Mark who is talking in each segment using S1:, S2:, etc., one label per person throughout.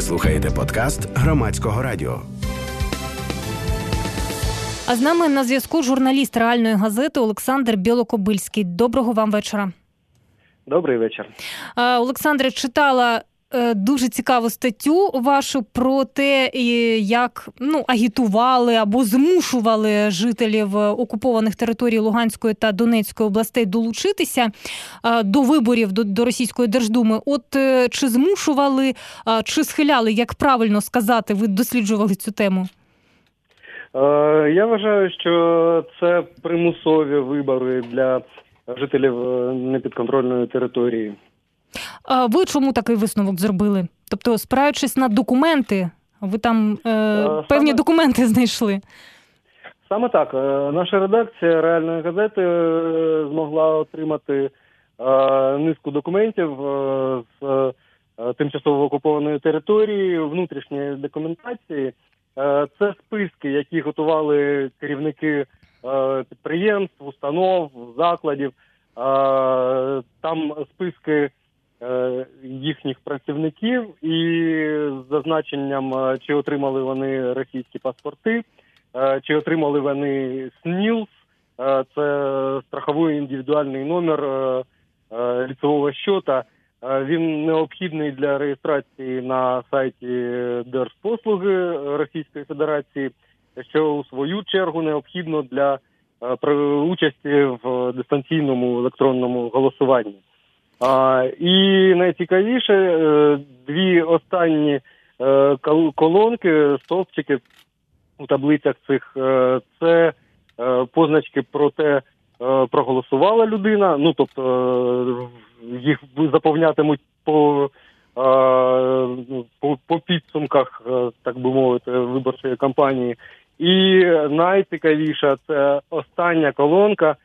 S1: Ви слухаєте подкаст громадського радіо.
S2: А з нами на зв'язку журналіст реальної газети Олександр Білокобильський. Доброго вам вечора.
S3: Добрий вечір.
S2: Олександре, читала дуже цікаву статтю вашу про те, як ну агітували або змушували жителів окупованих територій Луганської та Донецької областей долучитися е, до виборів до, до Російської Держдуми. От е, чи змушували, чи схиляли, як правильно сказати, ви досліджували цю тему?
S3: Я вважаю, що це примусові вибори для жителів непідконтрольної території.
S2: А ви чому такий висновок зробили? Тобто, спираючись на документи, ви там е, е певні документи знайшли?
S3: Саме так. Е, наша редакція реальної газети е, змогла отримати низку документів з тимчасово окупованої території, внутрішньої документації. Це списки, які готували керівники підприємств, установ, закладів. Там списки їхніх працівників і з зазначенням, е, чи отримали вони російські паспорти, е, чи отримали вони СНІЛС, це страховий індивідуальний номер ліцевого щота. Він необхідний для реєстрації на сайті Держпослуги Російської Федерації, що у свою чергу необхідно для участі в дистанційному електронному голосуванні. А, І найцікавіше е, дві останні е, колонки, стовпчики у таблицях цих е, це позначки про те, проголосувала людина. Ну тобто їх заповнятимуть по по, по підсумках, так би мовити, виборчої кампанії. І найцікавіша це остання колонка,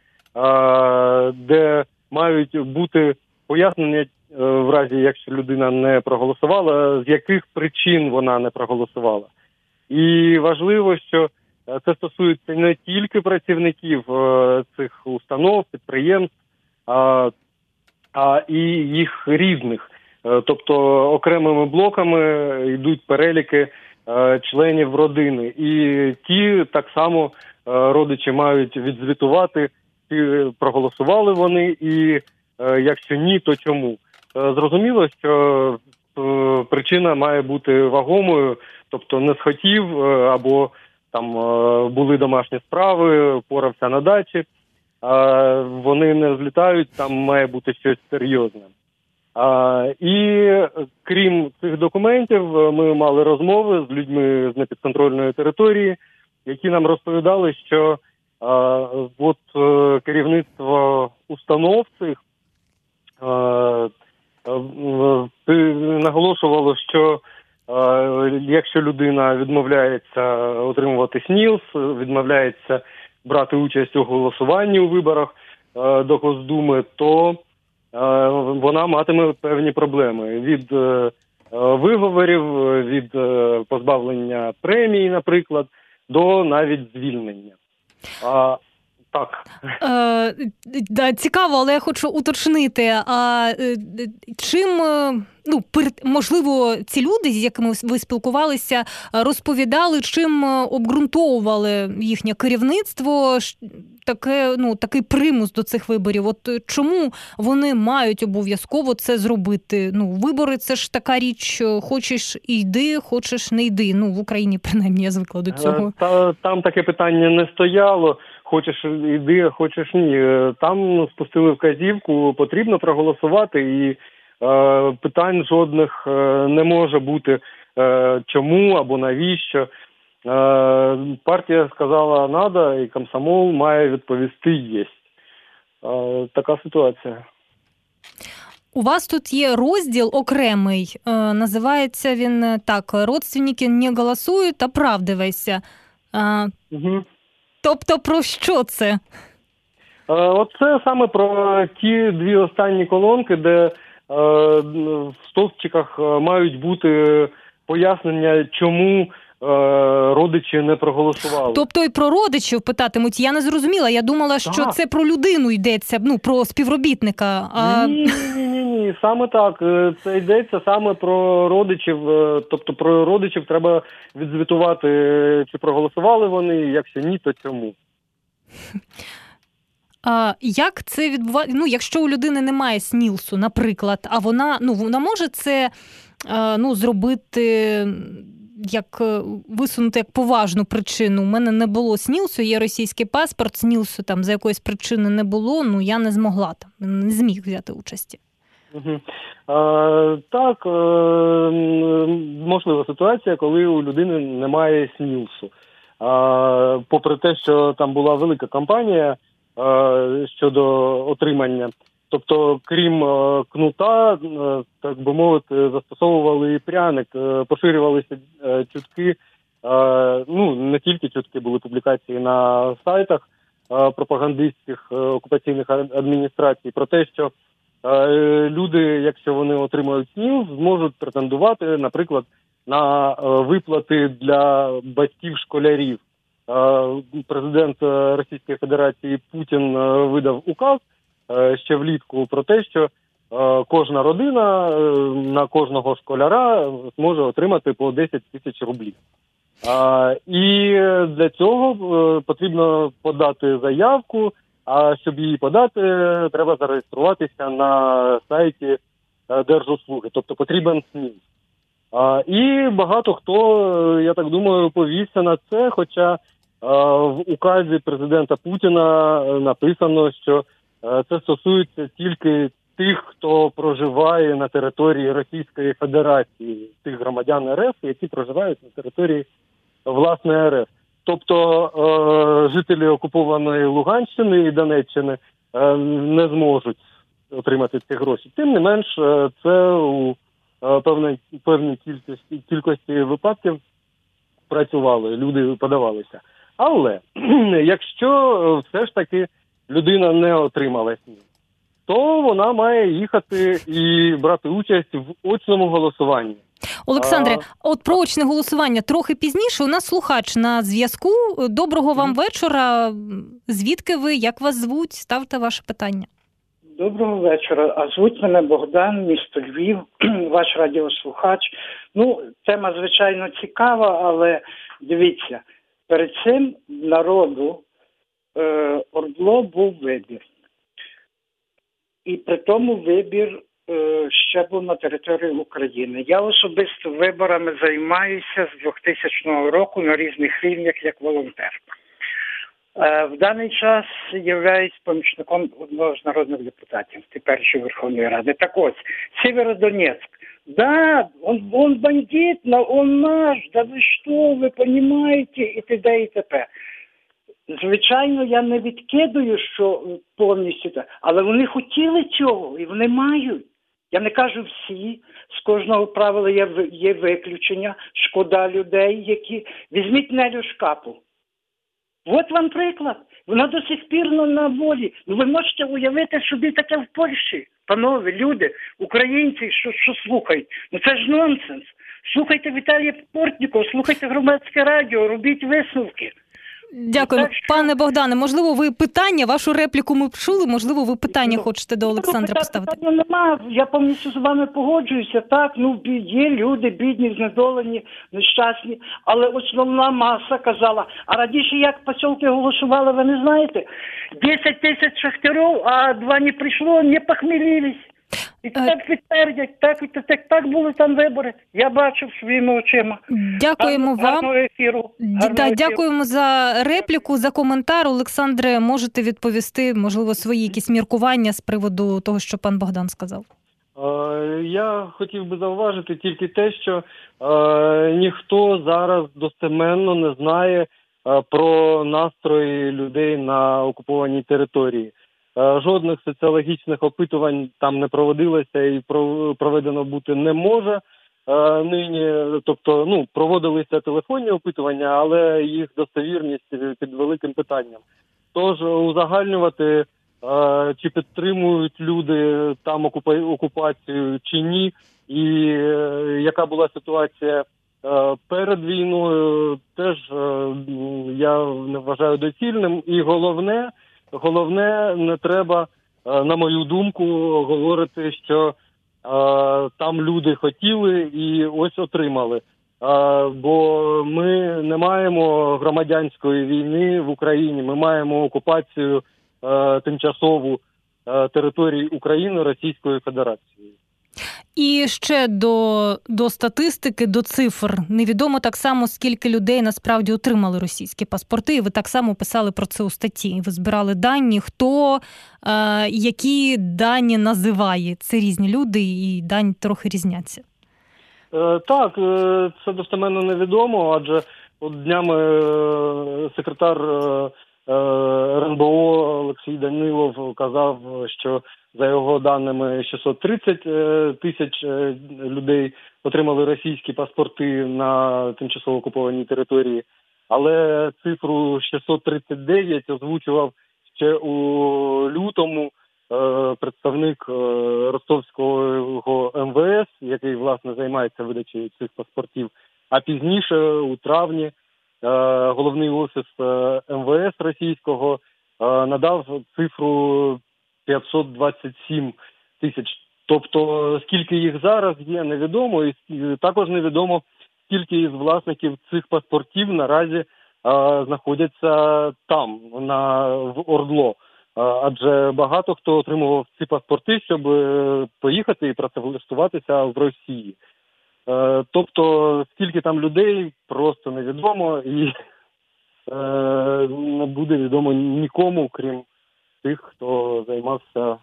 S3: де мають бути пояснення е, в разі, якщо людина не проголосувала, з яких причин вона не проголосувала. І важливо, що е, це стосується не тільки працівників е, цих установ, підприємств, а, а і їх різних. Тобто окремими блоками йдуть переліки членів родини, і ті так само родичі мають відзвітувати, чи проголосували вони і якщо ні, то чому? Е, зрозуміло, що е, причина має бути вагомою, тобто не схотів або там були домашні справи, порався на дачі, а вони не злітають, там має бути щось серйозне. А, І крім цих документів, ми мали розмови з людьми з непідконтрольної території, які нам розповідали, що а, от керівництво установ цих Е, е, наголошувало, що е, якщо людина відмовляється отримувати СНІЛС, відмовляється брати участь у голосуванні у виборах до Госдуми, то вона матиме певні проблеми від виговорів, від позбавлення премії, наприклад, до навіть звільнення. Так.
S2: Е, да, Цікаво, але я хочу уточнити. А е, чим е, ну можливо ці люди, з якими ви спілкувалися, розповідали, чим обґрунтовували їхнє керівництво? Таке, ну такий примус до цих виборів. От чому вони мають обов'язково це зробити? Ну, вибори це ж така річ, хочеш йди, хочеш не йди. Ну в Україні принаймні я звикла до цього.
S3: Та там таке питання не стояло хочеш іди, хочеш ні. Е, там спустили вказівку, потрібно проголосувати, і е, питань жодних е, не може бути е, чому або навіщо. Е, партія сказала надо, і комсомол має відповісти єсть. Е, така ситуація.
S2: У вас тут є розділ окремий, називається він так: родственники не голосують, оправдывайся. Угу. Тобто про що це? Е,
S3: оце саме про ті дві останні колонки, де е, в стовпчиках е, мають бути пояснення, чому. Родичі не проголосували.
S2: Тобто і про родичів питатимуть. Я не зрозуміла. Я думала, що ага. це про людину йдеться, ну про співробітника.
S3: А... Ні, ні, ні, саме так. Е, Це йдеться саме про родичів. е, Тобто про родичів треба відзвітувати, чи проголосували вони. Якщо ні, то чому.
S2: А як це відбувається? Ну, якщо у людини немає снілсу, наприклад, а вона ну вона може це ну, зробити як е, висунути як поважну причину. У мене не було снілсу, є російський паспорт, снілсу там за якоїсь причини не було. Ну я не змогла там, не зміг взяти участі.
S3: Так, е, можлива ситуація, коли у людини немає снілсу. Попри те, що там була велика кампанія е, щодо отримання. Тобто, крім е, кнута, так би мовити, застосовували і пряник, поширювалися чутки. Ну, не тільки чутки, були публікації на сайтах пропагандистських окупаційних адміністрацій про те, що люди, якщо вони отримають СНІЛ, зможуть претендувати, наприклад, на е, виплати для батьків школярів. Е, Президент е, Російської Федерації Путін е, видав указ е, ще влітку про те, що е, кожна родина е, на кожного школяра зможе отримати по 10 тисяч рублів. І для цього е, потрібно подати заявку. А щоб її подати, треба зареєструватися на сайті е, Держуслуги, тобто потрібен СНІЛ. А, І багато хто, е, я так думаю, повівся на це. Хоча е, в указі президента Путіна написано, що це стосується тільки тих, хто проживає на території Російської Федерації, тих громадян РФ, які проживають на території власне РФ. Тобто е, жителі окупованої Луганщини і Донеччини е, не зможуть отримати ці гроші. Тим не менш, е, це у певній певній кількості кількості випадків працювало, люди подавалися. Але якщо все ж таки людина не отримала СНІ, то вона має їхати і брати участь в очному голосуванні.
S2: Олександре,
S3: А-
S2: от про очне голосування трохи пізніше. У нас слухач на зв'язку. Доброго вам вечора. Звідки ви? Як вас звуть? Ставте ваше питання.
S4: Доброго вечора. А звуть мене Богдан, місто Львів, ваш радіослухач. Ну, тема звичайно цікава, але дивіться, перед цим народу е, Ордло був вибір. І при тому вибір ще був на території України. Я особисто виборами займаюся з 2000 року на різних рівнях як волонтер. Е, В даний час являюсь помічником одного з народних депутатів теперішньої Верховної Ради. Так ось, Северодонецк. Да, он, он бандит, но он наш, да ви що, ви розумієте, і т.д. і т.п. Звичайно, я не відкидаю, що повністю але вони хотіли цього, і вони мають. Я не кажу всі, з кожного правила є, є виключення, шкода людей, які. Візьміть Нелю Шкапу. От вам приклад. Вона до сих пір на волі. Ну ви можете уявити собі таке в Польщі. Панове, люди, українці, що, що слухають. Ну це ж нонсенс. Слухайте Віталія Портнікова, слухайте громадське радіо, робіть висновки. Так що-
S2: пане Богдане. Можливо, ви питання, вашу репліку ми чули. Можливо, ви питання
S4: Ну,
S2: хочете до Олександра
S4: Ну,
S2: поставити.
S4: питання нема. Я повністю з вами погоджуюся. Так, ну є люди, бідні, знедолені, нещасні. Але основна маса казала, а раніше як посілки голосували, ви не знаєте? 10 тисяч шахтерів, а два не прийшло, не похмелились. І
S2: Е.
S4: так підтвердять, так, і так, так були там вибори. Я бачив своїми очима.
S2: Дякуємо
S4: Гарно-
S2: вам.
S4: гарного ефіру.
S2: Да,
S4: ефіру.
S2: дякуємо за репліку, за коментар. Олександре, можете відповісти, можливо, свої якісь міркування з приводу того, що пан Богдан сказав.
S3: Е, Я хотів би зауважити тільки те, що е, ніхто зараз достеменно не знає е, про настрої людей на окупованій території. Е, жодних соціологічних опитувань там не проводилося і про- проведено бути не може. Е, нині, тобто, ну проводилися телефонні опитування, але їх достовірність під великим питанням. Тож узагальнювати е, чи підтримують люди там окупа- окупацію чи ні, і яка була ситуація перед війною, теж я не вважаю доцільним. І головне, головне, не треба, е, на мою думку, говорити, що Там люди хотіли і ось отримали. Бо ми не маємо громадянської війни в Україні. Ми маємо окупацію тимчасову території України Російською Федерацією.
S2: І ще до до статистики, до цифр невідомо так само, скільки людей насправді отримали російські паспорти. Ви так само писали про це у статті. Ви збирали дані, хто е, які дані називає. Це різні люди, і дані трохи різняться.
S3: Е, так, е, це достеменно невідомо, адже от днями е, секретар е, РНБО Олексій Данилов казав, що за його даними, 630 е, тисяч е, людей отримали російські паспорти на тимчасово окупованій території, але цифру 639 озвучував ще у лютому е, представник Ростовського МВС, який власне займається видачею цих паспортів. А пізніше, у травні, головний офіс МВС російського надав цифру 527 тисяч. Тобто, скільки їх зараз є, невідомо, і також невідомо, скільки із власників цих паспортів наразі знаходяться там, на в Ордло. Адже багато хто отримував ці паспорти, щоб е, поїхати і працевлаштуватися в Росії. Е, тобто, скільки там людей, просто невідомо і е, не буде відомо нікому, крім тих, хто займався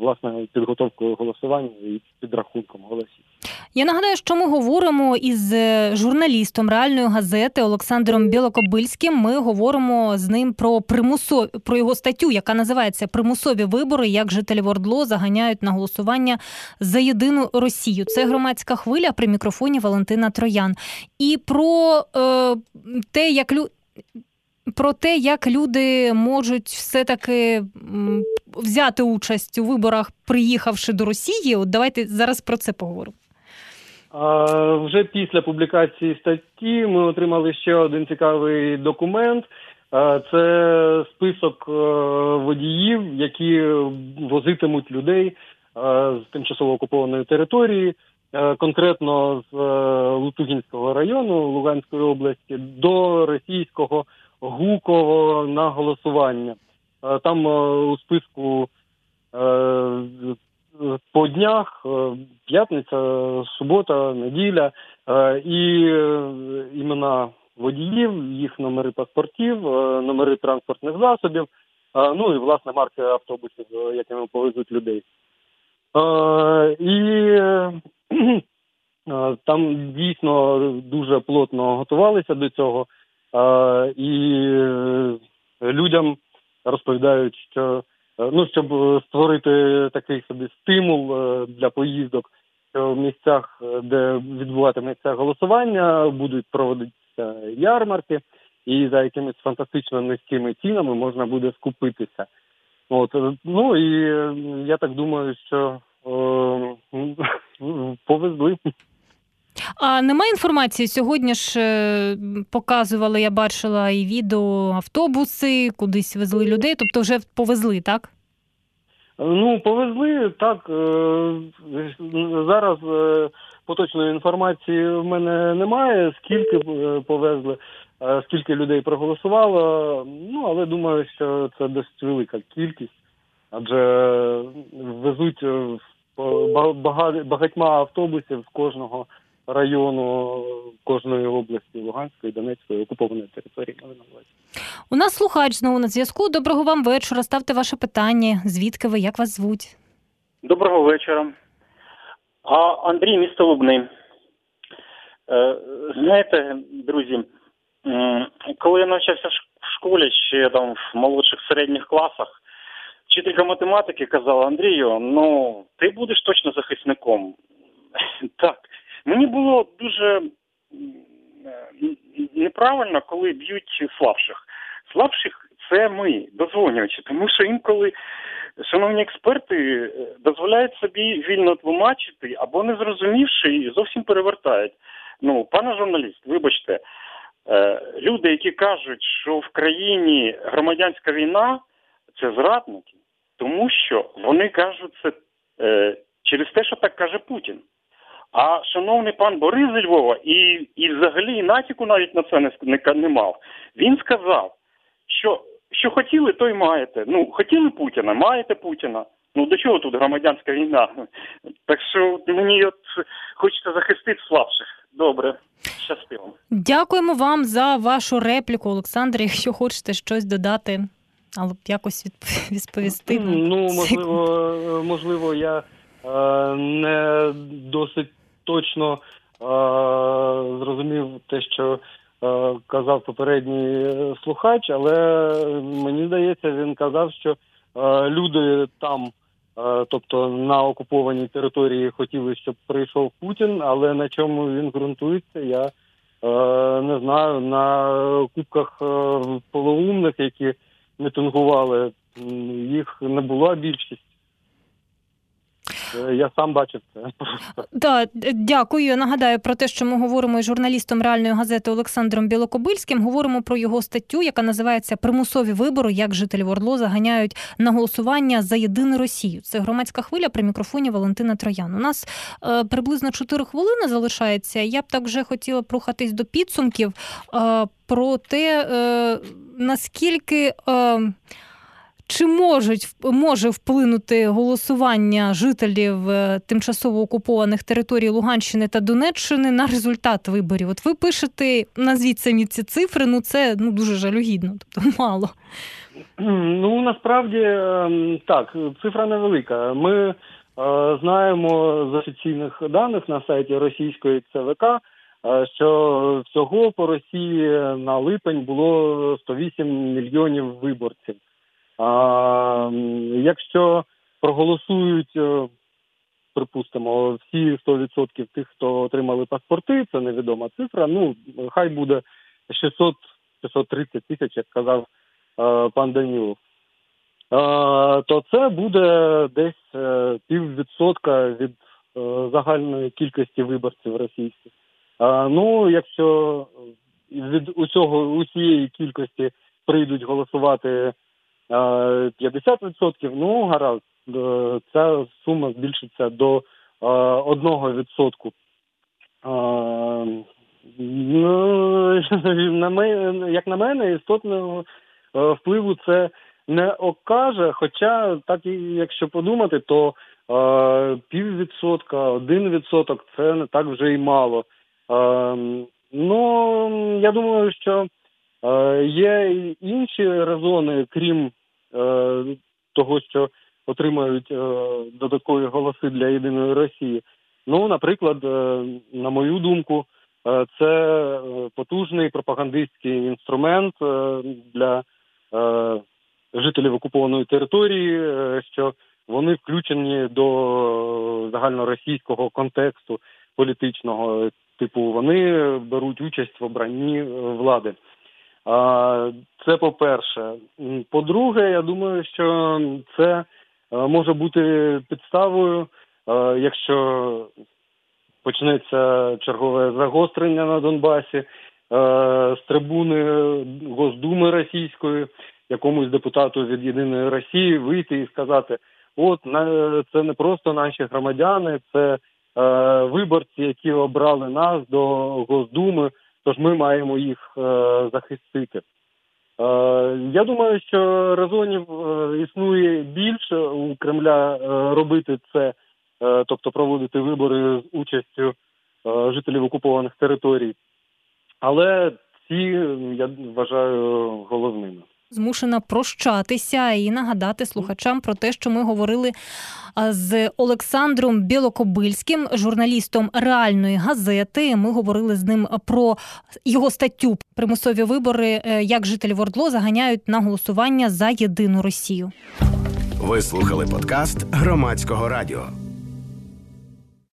S3: власне підготовкою голосування і підрахунком голосів.
S2: Я нагадаю, що ми говоримо із е, журналістом реальної газети Олександром Білокобильським. Ми говоримо з ним про примусові про його статтю, яка називається Примусові вибори, як жителі Вордло заганяють на голосування за єдину Росію. Це громадська хвиля при мікрофоні Валентина Троян. І про е, те, як лю про те, як люди можуть все-таки взяти участь у виборах, приїхавши до Росії. От давайте зараз про це поговоримо.
S3: А, Вже після публікації статті ми отримали ще один цікавий документ. Це список е, водіїв, які возитимуть людей е, з тимчасово окупованої території, е, конкретно з Лутугінського району Луганської області до російського Гуково на голосування. Е, там е, у списку е, по днях п'ятниця, субота, неділя і імена водіїв, їх номери паспортів, номери транспортних засобів, ну і власне марки автобусів, якими повезуть людей. І там дійсно дуже плотно готувалися до цього і е, людям розповідають, що е, ну щоб створити такий собі стимул е, для поїздок, що в місцях, де відбуватиметься голосування, будуть проводитися ярмарки, і за якимись фантастично низькими цінами можна буде скупитися. От ну і я так думаю, що повезли.
S2: А немає інформації сьогодні ж е, показували, я бачила і відео автобуси, кудись везли людей, тобто вже повезли, так?
S3: Ну, повезли так. Е, зараз е, поточної інформації в мене немає, скільки повезли, скільки людей проголосувало. Ну, але думаю, що це досить велика кількість, адже везуть багатьма автобусів з кожного району кожної області Луганської, Донецької окупованої території.
S2: У нас слухач знову на зв'язку. Доброго вам вечора. Ставте ваше питання. Звідки ви? Як вас звуть?
S5: Доброго вечора. А Андрій місто Лубний. Е, знаєте, друзі, коли я навчався в школі ще там в молодших середніх класах, вчителька математики казала Андрію, ну ти будеш точно захисником. Так, Мені було дуже неправильно, коли б'ють слабших. Слабших це ми, дозвонювачі, тому що інколи шановні експерти е, дозволяють собі вільно тлумачити або не зрозумівши і зовсім перевертають. Ну, пане журналіст, вибачте, е, люди, які кажуть, що в країні громадянська війна це зрадники, тому що вони кажуть це е, через те, що так каже Путін. А шановний пан Борис зі Львова і, і взагалі і натяку навіть на це не, не, не мав. Він сказав, що, що хотіли, то й маєте. Ну, хотіли Путіна, маєте Путіна. Ну до чого тут громадянська війна? Так що мені от хочеться захистити слабших. Добре, щастиво.
S2: Дякуємо вам за вашу репліку, Олександр. Якщо хочете щось додати, але якось відповісти.
S3: Ну можливо, можливо, я е, не досить точно е, зрозумів те, що е, казав попередній слухач, але мені здається, він казав, що е, люди там. Тобто на окупованій території хотіли, щоб прийшов Путін, але на чому він ґрунтується, я е, не знаю. На кубках е, полоумних, які мітингували, їх не була більшість. Е, я сам бачив це.
S2: Да, дякую. Нагадаю про те, що ми говоримо із журналістом реальної газети Олександром Білокобильським. Говоримо про його статтю, яка називається Примусові вибори, як жителі Ордло заганяють на голосування за єдину Росію. Це громадська хвиля при мікрофоні Валентина Троян. У нас е, приблизно 4 хвилини залишається. Я б так вже хотіла прохатись до підсумків е, про те, наскільки. Чи можуть може вплинути голосування жителів е, тимчасово окупованих територій Луганщини та Донеччини на результат виборів? От ви пишете, назвіть самі ці цифри, ну це ну дуже жалюгідно, тобто мало.
S3: Ну насправді ем, так, цифра невелика. Ми е, знаємо з офіційних даних на сайті російської ЦВК, е, що всього по Росії на липень було 108 мільйонів виборців. А, Якщо проголосують, е, припустимо, всі 100% тих, хто отримали паспорти, це невідома цифра. Ну хай буде 600 630 тисяч, як казав е, пан Данілов. Е, то це буде десь піввідсотка від загальної кількості виборців російських. Ну, якщо від усього усієї кількості прийдуть голосувати 50%, ну гаразд, е, ця сума збільшиться до 1%. Е, ну, як на мене, істотного е, впливу це не окаже. Хоча, так і якщо подумати, то піввідсотка, один відсоток це не так вже й мало. Ну я думаю, що є інші резони, крім Е, того, що отримають е, додаткові голоси для єдиної Росії. Ну, наприклад, е, на мою думку, це потужний пропагандистський інструмент для жителів окупованої території, що вони включені до загальноросійського контексту політичного типу. Вони беруть участь в обранні влади. Це по-перше. По-друге, я думаю, що це е, може бути підставою, е, якщо почнеться чергове загострення на Донбасі е, з трибуни Госдуми Російської, якомусь депутату від єдиної Росії вийти і сказати: от це не просто наші громадяни, це виборці, які обрали нас до Госдуми. Тож ми маємо їх е, захистити. Е, я думаю, що резонів е, існує більше у Кремля робити це, тобто проводити вибори з участю жителів окупованих територій. Але ці я вважаю головними
S2: змушена прощатися і нагадати слухачам про те, що ми говорили з Олександром Білокобильським, журналістом реальної газети. Ми говорили з ним про його статтю примусові вибори, е, як жителі Вордло заганяють на голосування за єдину Росію.
S1: Ви слухали подкаст громадського радіо.